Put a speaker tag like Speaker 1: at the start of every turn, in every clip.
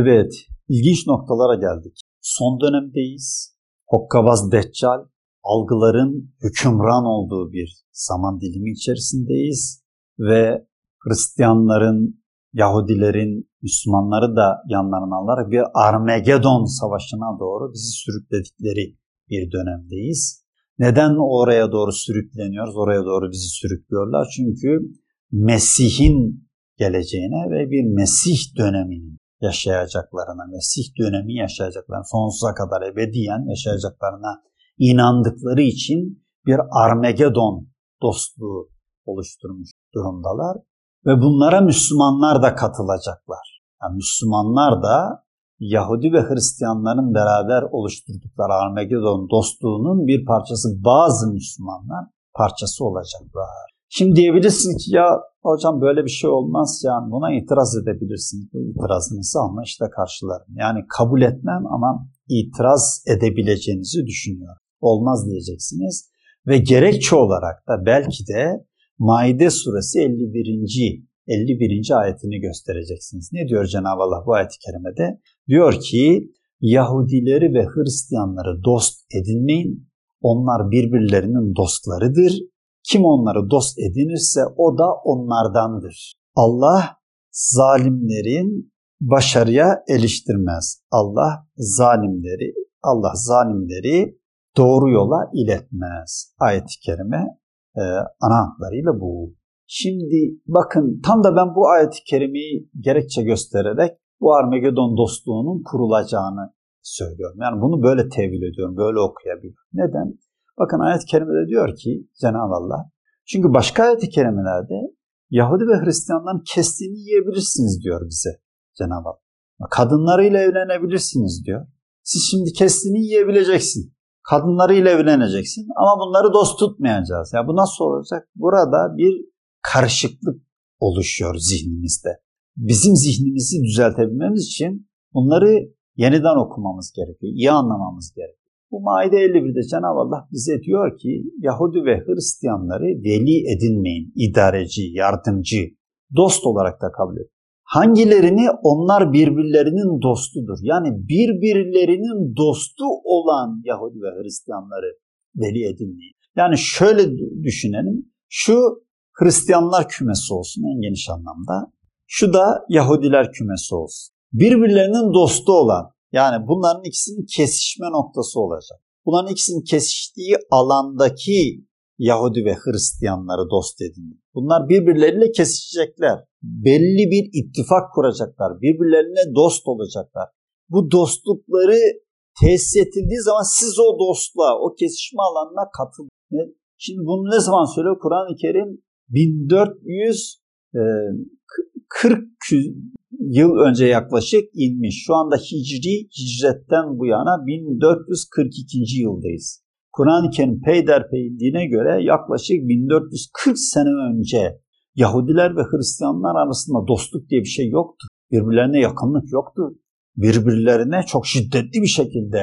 Speaker 1: Evet, ilginç noktalara geldik. Son dönemdeyiz. Hokkabaz Deccal algıların hükümran olduğu bir zaman dilimi içerisindeyiz ve Hristiyanların, Yahudilerin, Müslümanları da yanlarına alarak bir Armagedon savaşına doğru bizi sürükledikleri bir dönemdeyiz. Neden oraya doğru sürükleniyoruz? Oraya doğru bizi sürüklüyorlar. Çünkü Mesih'in geleceğine ve bir Mesih döneminin yaşayacaklarına, Mesih dönemi yaşayacaklarına, sonsuza kadar ebediyen yaşayacaklarına inandıkları için bir Armagedon dostluğu oluşturmuş durumdalar. Ve bunlara Müslümanlar da katılacaklar. Yani Müslümanlar da Yahudi ve Hristiyanların beraber oluşturdukları Armagedon dostluğunun bir parçası bazı Müslümanlar parçası olacaklar. Şimdi diyebilirsiniz ki ya hocam böyle bir şey olmaz yani buna itiraz edebilirsiniz. Bu itirazınızı anlayışla karşılarım. Yani kabul etmem ama itiraz edebileceğinizi düşünüyorum. Olmaz diyeceksiniz. Ve gerekçe olarak da belki de Maide suresi 51. 51. ayetini göstereceksiniz. Ne diyor Cenab-ı Allah bu ayet-i kerimede? Diyor ki Yahudileri ve Hristiyanları dost edinmeyin. Onlar birbirlerinin dostlarıdır. Kim onları dost edinirse o da onlardandır. Allah zalimlerin başarıya eriştirmez. Allah zalimleri Allah zalimleri doğru yola iletmez. Ayet-i kerime e, ana hatlarıyla bu. Şimdi bakın tam da ben bu ayet-i kerimeyi gerekçe göstererek bu Armagedon dostluğunun kurulacağını söylüyorum. Yani bunu böyle tevil ediyorum, böyle okuyabiliyorum. Neden? Bakın ayet-i kerimede diyor ki Cenab-ı Allah, çünkü başka ayet-i kerimelerde Yahudi ve Hristiyanların kestiğini yiyebilirsiniz diyor bize Cenab-ı Allah. Kadınlarıyla evlenebilirsiniz diyor. Siz şimdi kestiğini yiyebileceksin. Kadınlarıyla evleneceksin ama bunları dost tutmayacağız. Ya bu nasıl olacak? Burada bir karışıklık oluşuyor zihnimizde. Bizim zihnimizi düzeltebilmemiz için bunları yeniden okumamız gerekiyor, iyi anlamamız gerekiyor. Bu Maide 51'de Cenab-ı Allah bize diyor ki Yahudi ve Hristiyanları veli edinmeyin, idareci, yardımcı, dost olarak da kabul edin. Hangilerini onlar birbirlerinin dostudur. Yani birbirlerinin dostu olan Yahudi ve Hristiyanları veli edinmeyin. Yani şöyle düşünelim. Şu Hristiyanlar kümesi olsun en geniş anlamda. Şu da Yahudiler kümesi olsun. Birbirlerinin dostu olan yani bunların ikisinin kesişme noktası olacak. Bunların ikisinin kesiştiği alandaki Yahudi ve Hristiyanları dost edin. Bunlar birbirleriyle kesişecekler. Belli bir ittifak kuracaklar. Birbirlerine dost olacaklar. Bu dostlukları tesis edildiği zaman siz o dostluğa, o kesişme alanına katılın. Şimdi bunu ne zaman söylüyor? Kur'an-ı Kerim 1440 yıl önce yaklaşık inmiş. Şu anda hicri hicretten bu yana 1442. yıldayız. Kur'an-ı Kerim peyderpey indiğine göre yaklaşık 1440 sene önce Yahudiler ve Hristiyanlar arasında dostluk diye bir şey yoktu. Birbirlerine yakınlık yoktu. Birbirlerine çok şiddetli bir şekilde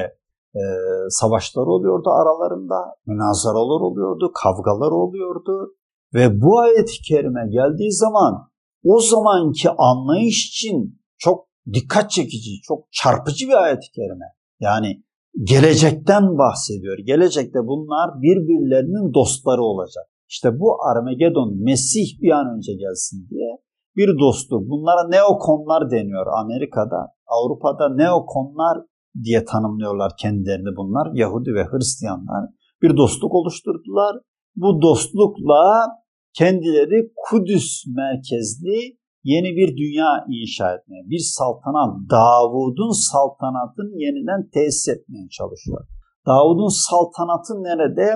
Speaker 1: e, savaşlar oluyordu aralarında, münazaralar oluyordu, kavgalar oluyordu. Ve bu ayet-i kerime geldiği zaman o zamanki anlayış için çok dikkat çekici, çok çarpıcı bir ayet-i kerime. Yani gelecekten bahsediyor. Gelecekte bunlar birbirlerinin dostları olacak. İşte bu Armagedon, Mesih bir an önce gelsin diye bir dostluk. Bunlara neokonlar deniyor Amerika'da. Avrupa'da neokonlar diye tanımlıyorlar kendilerini bunlar. Yahudi ve Hristiyanlar bir dostluk oluşturdular. Bu dostlukla kendileri Kudüs merkezli yeni bir dünya inşa etmeye, bir saltanat, Davud'un saltanatını yeniden tesis etmeye çalışıyor. Davud'un saltanatı nerede?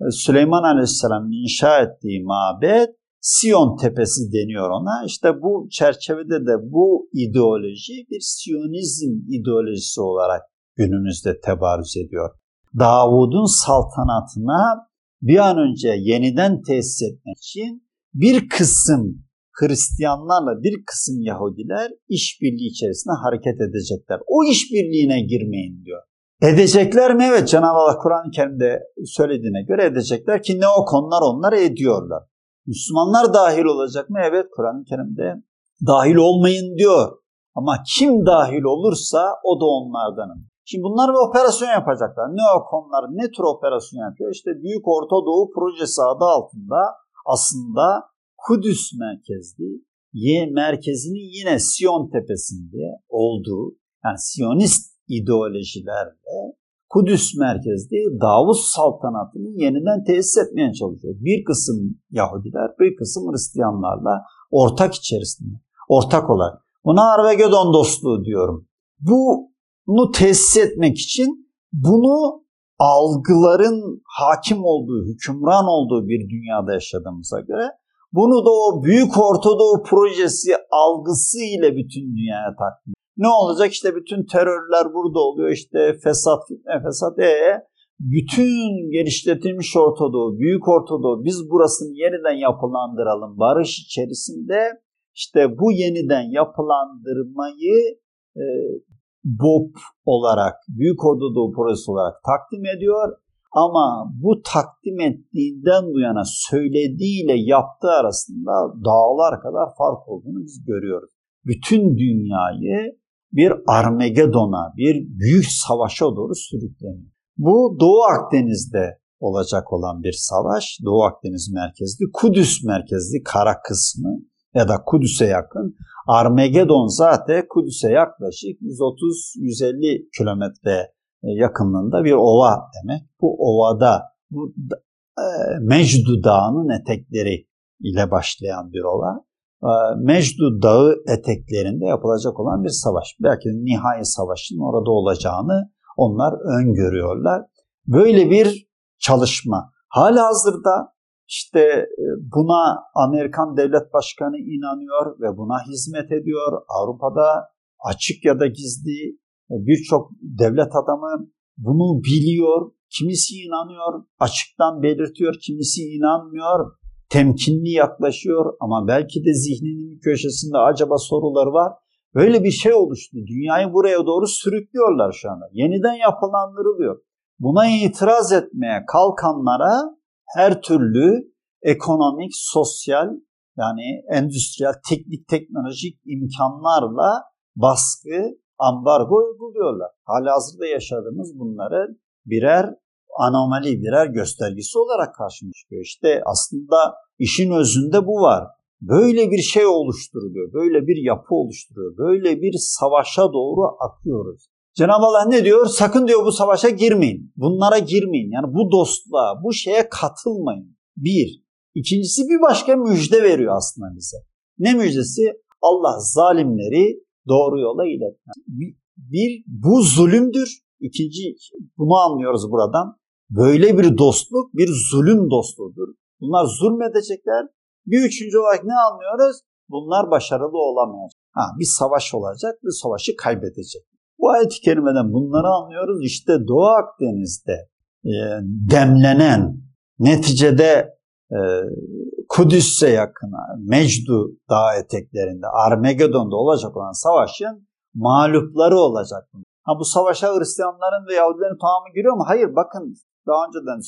Speaker 1: E, Süleyman Aleyhisselam'ın inşa ettiği mabet Siyon tepesi deniyor ona. İşte bu çerçevede de bu ideoloji bir Siyonizm ideolojisi olarak günümüzde tebarüz ediyor. Davud'un saltanatına bir an önce yeniden tesis etmek için bir kısım Hristiyanlarla bir kısım Yahudiler işbirliği içerisinde hareket edecekler. O işbirliğine girmeyin diyor. Edecekler mi? Evet Cenab-ı Allah Kur'an-ı Kerim'de söylediğine göre edecekler ki ne o konular onlar ediyorlar. Müslümanlar dahil olacak mı? Evet Kur'an-ı Kerim'de dahil olmayın diyor. Ama kim dahil olursa o da onlardanım. Şimdi bunlar bir operasyon yapacaklar. Neokonlar ne tür operasyon yapıyor? İşte Büyük Orta Doğu Projesi adı altında aslında Kudüs merkezli, merkezinin yine Siyon tepesinde olduğu yani Siyonist ideolojilerle Kudüs merkezli Davut saltanatını yeniden tesis etmeye çalışıyor. Bir kısım Yahudiler, bir kısım Hristiyanlarla ortak içerisinde, ortak olarak. Buna Arvegedon dostluğu diyorum. Bunu tesis etmek için bunu algıların hakim olduğu, hükümran olduğu bir dünyada yaşadığımıza göre bunu da o Büyük Ortadoğu projesi algısı ile bütün dünyaya takdim. Ne olacak işte bütün terörler burada oluyor işte fesat, fitne, fesat. E, bütün genişletilmiş Ortadoğu, Büyük Ortadoğu biz burasını yeniden yapılandıralım barış içerisinde işte bu yeniden yapılandırmayı e, BOP olarak, Büyük Ortadoğu Projesi olarak takdim ediyor. Ama bu takdim ettiğinden bu yana söylediğiyle yaptığı arasında dağlar kadar fark olduğunu biz görüyoruz. Bütün dünyayı bir Armagedon'a, bir büyük savaşa doğru sürükleniyor. Bu Doğu Akdeniz'de olacak olan bir savaş. Doğu Akdeniz merkezli, Kudüs merkezli kara kısmı ya da Kudüs'e yakın. Armagedon zaten Kudüs'e yaklaşık 130-150 kilometre e, yakınlığında bir ova demek. Bu ovada bu e, Mecdu Dağı'nın etekleri ile başlayan bir ova. E, Mecdu Dağı eteklerinde yapılacak olan bir savaş. Belki nihai savaşın orada olacağını onlar öngörüyorlar. Böyle bir çalışma. Hala hazırda işte e, buna Amerikan devlet başkanı inanıyor ve buna hizmet ediyor. Avrupa'da açık ya da gizli e, birçok devlet adamı bunu biliyor. Kimisi inanıyor, açıktan belirtiyor, kimisi inanmıyor. Temkinli yaklaşıyor ama belki de zihninin köşesinde acaba soruları var. Böyle bir şey oluştu. Dünyayı buraya doğru sürüklüyorlar şu anda. Yeniden yapılandırılıyor. Buna itiraz etmeye kalkanlara her türlü ekonomik, sosyal yani endüstriyel, teknik, teknolojik imkanlarla baskı, ambargo uyguluyorlar. Hala hazırda yaşadığımız bunları birer anomali, birer göstergesi olarak karşımıza çıkıyor. İşte aslında işin özünde bu var. Böyle bir şey oluşturuluyor, böyle bir yapı oluşturuyor, böyle bir savaşa doğru akıyoruz. Cenab-ı Allah ne diyor? Sakın diyor bu savaşa girmeyin. Bunlara girmeyin. Yani bu dostluğa, bu şeye katılmayın. Bir. İkincisi bir başka müjde veriyor aslında bize. Ne müjdesi? Allah zalimleri doğru yola iletmez. Bir, bir bu zulümdür. İkinci bunu anlıyoruz buradan. Böyle bir dostluk bir zulüm dostluğudur. Bunlar zulmedecekler. Bir üçüncü olarak ne anlıyoruz? Bunlar başarılı olamayacak. Ha, bir savaş olacak, bir savaşı kaybedecek. Bu ayet-i kerimeden bunları anlıyoruz. İşte Doğu Akdeniz'de e, demlenen, neticede e, Kudüs'e yakına, Mecdu dağ eteklerinde, Armagedon'da olacak olan savaşın mağlupları olacak. Ha bu savaşa Hristiyanların ve Yahudilerin tamamı giriyor mu? Hayır bakın daha önceden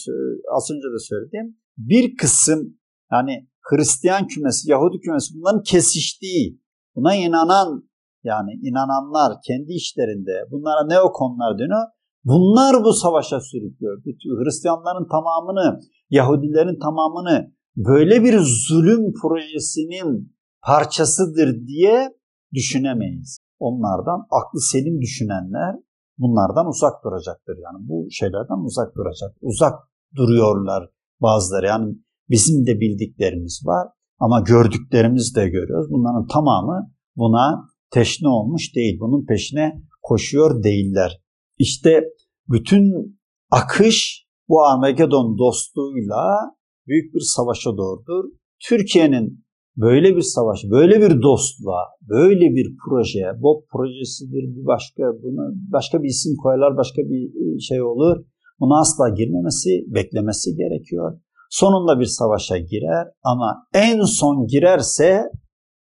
Speaker 1: az önce de söylediğim bir kısım yani Hristiyan kümesi, Yahudi kümesi bunların kesiştiği, buna inanan yani inananlar kendi işlerinde bunlara neokonlar deniyor. Bunlar bu savaşa sürüklüyor. Bütün Hristiyanların tamamını, Yahudilerin tamamını böyle bir zulüm projesinin parçasıdır diye düşünemeyiz. Onlardan aklı selim düşünenler bunlardan uzak duracaktır. Yani bu şeylerden uzak duracak. Uzak duruyorlar bazıları. Yani bizim de bildiklerimiz var ama gördüklerimiz de görüyoruz. Bunların tamamı buna teşne olmuş değil. Bunun peşine koşuyor değiller. İşte bütün akış bu Armageddon dostluğuyla büyük bir savaşa doğrudur. Türkiye'nin böyle bir savaş, böyle bir dostluğa, böyle bir projeye, BOP projesidir, bir başka buna başka bir isim koyarlar, başka bir şey olur. Buna asla girmemesi, beklemesi gerekiyor. Sonunda bir savaşa girer ama en son girerse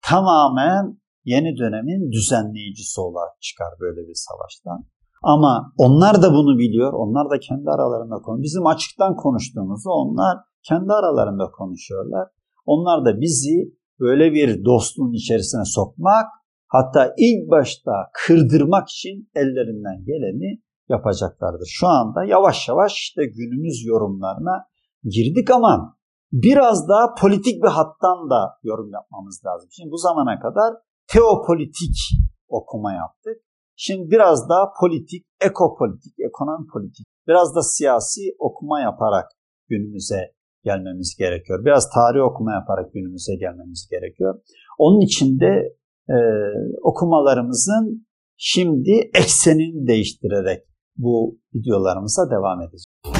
Speaker 1: tamamen yeni dönemin düzenleyicisi olarak çıkar böyle bir savaştan. Ama onlar da bunu biliyor. Onlar da kendi aralarında konuşuyor. Bizim açıktan konuştuğumuzu onlar kendi aralarında konuşuyorlar. Onlar da bizi böyle bir dostluğun içerisine sokmak Hatta ilk başta kırdırmak için ellerinden geleni yapacaklardır. Şu anda yavaş yavaş işte günümüz yorumlarına girdik ama biraz daha politik bir hattan da yorum yapmamız lazım. Şimdi bu zamana kadar teopolitik okuma yaptık. Şimdi biraz daha politik, ekopolitik, ekonomi politik, biraz da siyasi okuma yaparak günümüze gelmemiz gerekiyor. Biraz tarih okuma yaparak günümüze gelmemiz gerekiyor. Onun için de e, okumalarımızın şimdi eksenini değiştirerek bu videolarımıza devam edeceğiz.